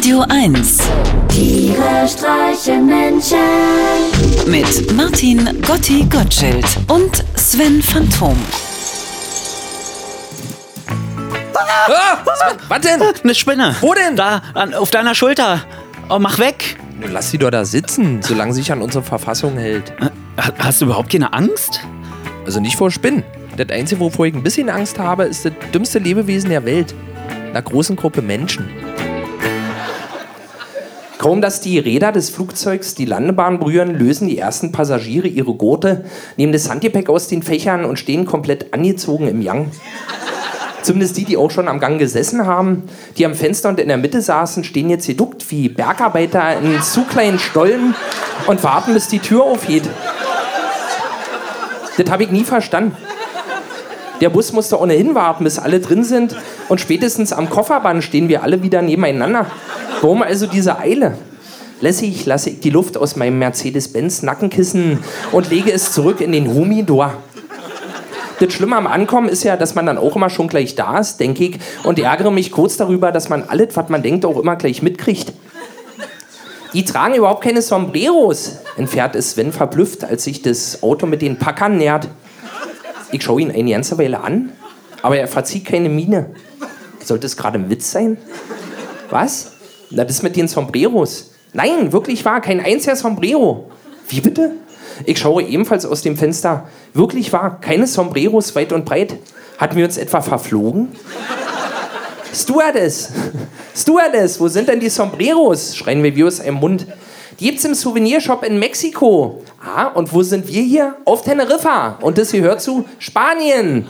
Radio 1 Tiere streichen Menschen. mit Martin Gotti Gottschild und Sven Phantom. Ah, Sven, was denn? Eine Spinne. Wo denn? Da, an, auf deiner Schulter. Oh, mach weg. Nun lass sie doch da sitzen, solange sie sich an unsere Verfassung hält. Ha- Hast du überhaupt keine Angst? Also nicht vor Spinnen. Das Einzige, wovor ich ein bisschen Angst habe, ist das dümmste Lebewesen der Welt. Einer großen Gruppe Menschen. Kaum dass die Räder des Flugzeugs die Landebahn berühren, lösen die ersten Passagiere ihre Gurte, nehmen das Handgepäck aus den Fächern und stehen komplett angezogen im Yang. Zumindest die, die auch schon am Gang gesessen haben, die am Fenster und in der Mitte saßen, stehen jetzt geduckt wie Bergarbeiter in zu kleinen Stollen und warten, bis die Tür aufgeht. Das habe ich nie verstanden. Der Bus musste ohnehin warten, bis alle drin sind. Und spätestens am Kofferband stehen wir alle wieder nebeneinander. Warum also diese Eile? Lässig lasse ich die Luft aus meinem Mercedes-Benz Nackenkissen und lege es zurück in den Humidor. Das Schlimme am Ankommen ist ja, dass man dann auch immer schon gleich da ist, denke ich, und ärgere mich kurz darüber, dass man alles, was man denkt, auch immer gleich mitkriegt. Die tragen überhaupt keine Sombreros, entfährt es Sven verblüfft, als sich das Auto mit den Packern nähert. Ich schaue ihn eine ganze Weile an, aber er verzieht keine Miene. Sollte es gerade ein Witz sein? Was? Na, das mit den Sombreros. Nein, wirklich wahr, kein einziger Sombrero. Wie bitte? Ich schaue ebenfalls aus dem Fenster. Wirklich wahr, keine Sombreros weit und breit. Hatten wir uns etwa verflogen? Stewardess! Stewardess, wo sind denn die Sombreros? schreien wir wie aus einem Mund. Die gibt's im Souvenirshop in Mexiko. Ah, und wo sind wir hier? Auf Teneriffa. Und das gehört zu Spanien.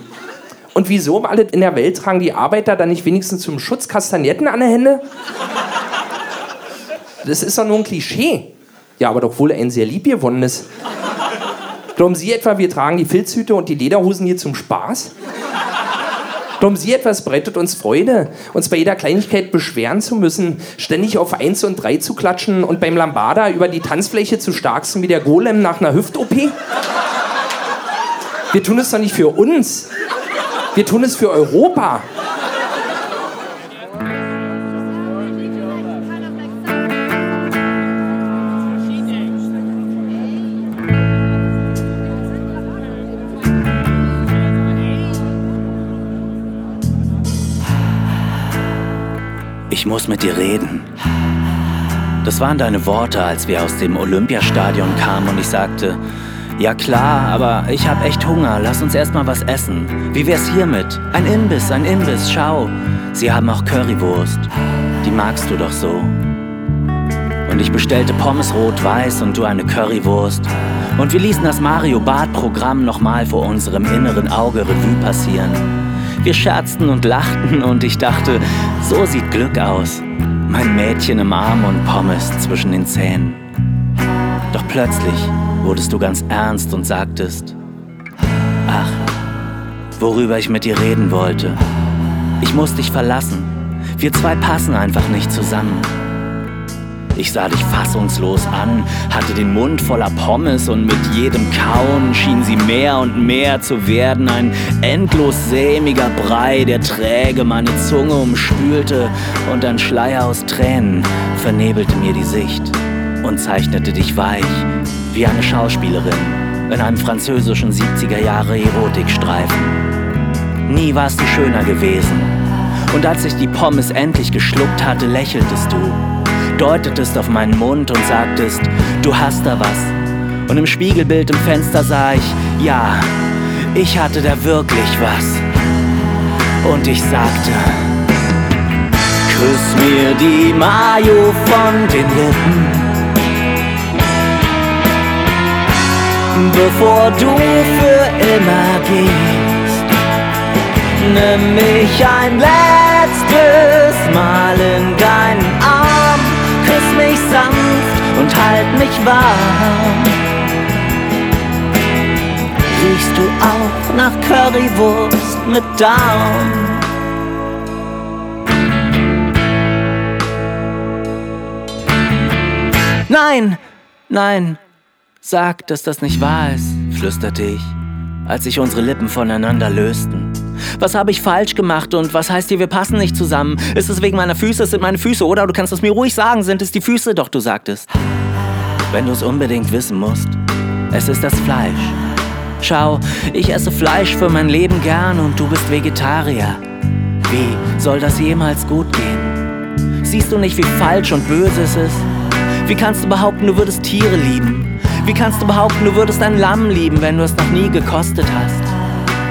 Und wieso um alle in der Welt tragen die Arbeiter dann nicht wenigstens zum Schutz Kastagnetten an der Hände? Das ist doch nur ein Klischee. Ja, aber doch wohl ein sehr liebgewonnenes. Glauben Sie etwa, wir tragen die Filzhüte und die Lederhosen hier zum Spaß? Glauben Sie etwas bereitet uns Freude, uns bei jeder Kleinigkeit beschweren zu müssen, ständig auf 1 und 3 zu klatschen und beim Lambada über die Tanzfläche zu starksten wie der Golem nach einer Hüft-OP? Wir tun es doch nicht für uns. Wir tun es für Europa. Ich muss mit dir reden. Das waren deine Worte, als wir aus dem Olympiastadion kamen und ich sagte, ja klar, aber ich hab echt Hunger, lass uns erstmal was essen. Wie wär's hiermit? Ein Imbiss, ein Imbiss, schau. Sie haben auch Currywurst. Die magst du doch so. Und ich bestellte Pommes rot-weiß und du eine Currywurst. Und wir ließen das Mario Bart Programm nochmal vor unserem inneren Auge Revue passieren. Wir scherzten und lachten und ich dachte, so sieht Glück aus. Mein Mädchen im Arm und Pommes zwischen den Zähnen. Doch plötzlich wurdest du ganz ernst und sagtest, ach, worüber ich mit dir reden wollte. Ich muss dich verlassen. Wir zwei passen einfach nicht zusammen. Ich sah dich fassungslos an, hatte den Mund voller Pommes und mit jedem Kauen schien sie mehr und mehr zu werden. Ein endlos sämiger Brei, der träge meine Zunge umspülte und ein Schleier aus Tränen vernebelte mir die Sicht und zeichnete dich weich wie eine Schauspielerin in einem französischen 70er Jahre Erotikstreifen. Nie warst du schöner gewesen. Und als ich die Pommes endlich geschluckt hatte, lächeltest du deutetest auf meinen Mund und sagtest, du hast da was. Und im Spiegelbild im Fenster sah ich, ja, ich hatte da wirklich was. Und ich sagte, küss mir die Mayo von den Lippen, bevor du für immer gehst. Nimm mich ein letztes Mal in mich warm. Riechst du auch nach Currywurst mit Darm? Nein, nein, sag, dass das nicht wahr ist, flüsterte ich, als sich unsere Lippen voneinander lösten. Was habe ich falsch gemacht und was heißt hier, wir passen nicht zusammen? Ist es wegen meiner Füße? Es sind meine Füße, oder? Du kannst es mir ruhig sagen, sind es die Füße? Doch du sagtest. Wenn du es unbedingt wissen musst, es ist das Fleisch. Schau, ich esse Fleisch für mein Leben gern und du bist Vegetarier. Wie soll das jemals gut gehen? Siehst du nicht, wie falsch und böse es ist? Wie kannst du behaupten, du würdest Tiere lieben? Wie kannst du behaupten, du würdest ein Lamm lieben, wenn du es noch nie gekostet hast?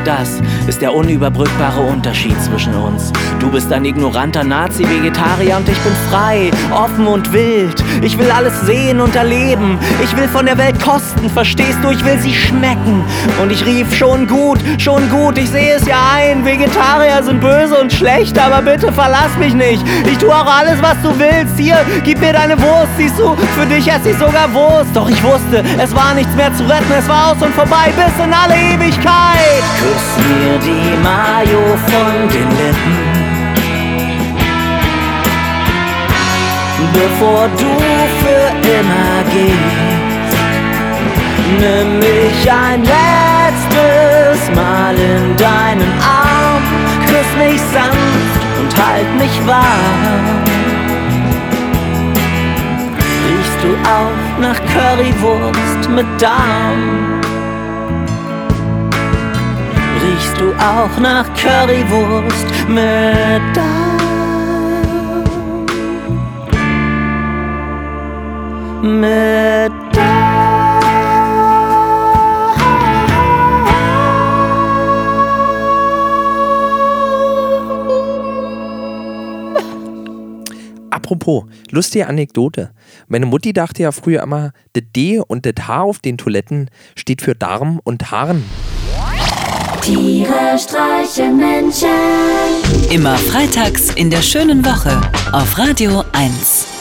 Das ist der unüberbrückbare Unterschied zwischen uns. Du bist ein ignoranter Nazi-Vegetarier und ich bin frei, offen und wild. Ich will alles sehen und erleben. Ich will von der Welt kosten, verstehst du? Ich will sie schmecken. Und ich rief schon gut, schon gut. Ich sehe es ja ein. Vegetarier sind böse und schlecht, aber bitte verlass mich nicht. Ich tue auch alles, was du willst. Hier, gib mir deine Wurst. Siehst du, für dich esse ich sogar Wurst. Doch ich wusste, es war nichts mehr zu retten. Es war aus und vorbei bis in alle Ewigkeit. Küss mir die Mayo von den Lippen. Bevor du für immer gehst, nimm mich ein letztes Mal in deinen Arm, küss mich sanft und halt mich warm. Riechst du auch nach Currywurst mit Darm? Riechst du auch nach Currywurst mit Darm. Mit Apropos, lustige Anekdote. Meine Mutti dachte ja früher immer, das D und das H auf den Toiletten steht für Darm und Haaren. Tiere streichen Menschen. Immer freitags in der schönen Woche auf Radio 1.